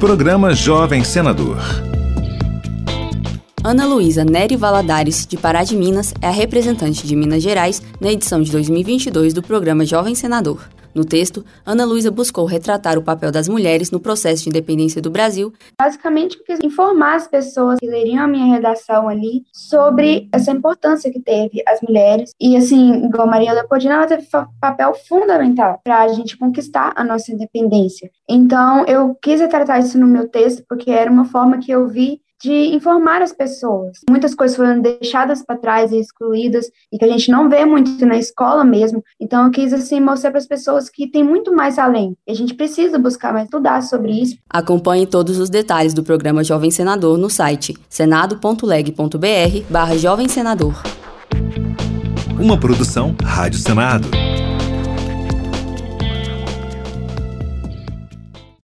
Programa Jovem Senador. Ana Luísa Neri Valadares, de Pará de Minas, é a representante de Minas Gerais na edição de 2022 do programa Jovem Senador. No texto, Ana Luísa buscou retratar o papel das mulheres no processo de independência do Brasil. Basicamente, quis informar as pessoas que leriam a minha redação ali sobre essa importância que teve as mulheres. E, assim, igual Maria Leopoldina, ela teve papel fundamental para a gente conquistar a nossa independência. Então, eu quis retratar isso no meu texto porque era uma forma que eu vi de informar as pessoas. Muitas coisas foram deixadas para trás e excluídas e que a gente não vê muito na escola mesmo. Então eu quis assim mostrar para as pessoas que tem muito mais além. E a gente precisa buscar mais estudar sobre isso. Acompanhe todos os detalhes do programa Jovem Senador no site senado.leg.br/barra Jovem Senador. Uma produção Rádio Senado.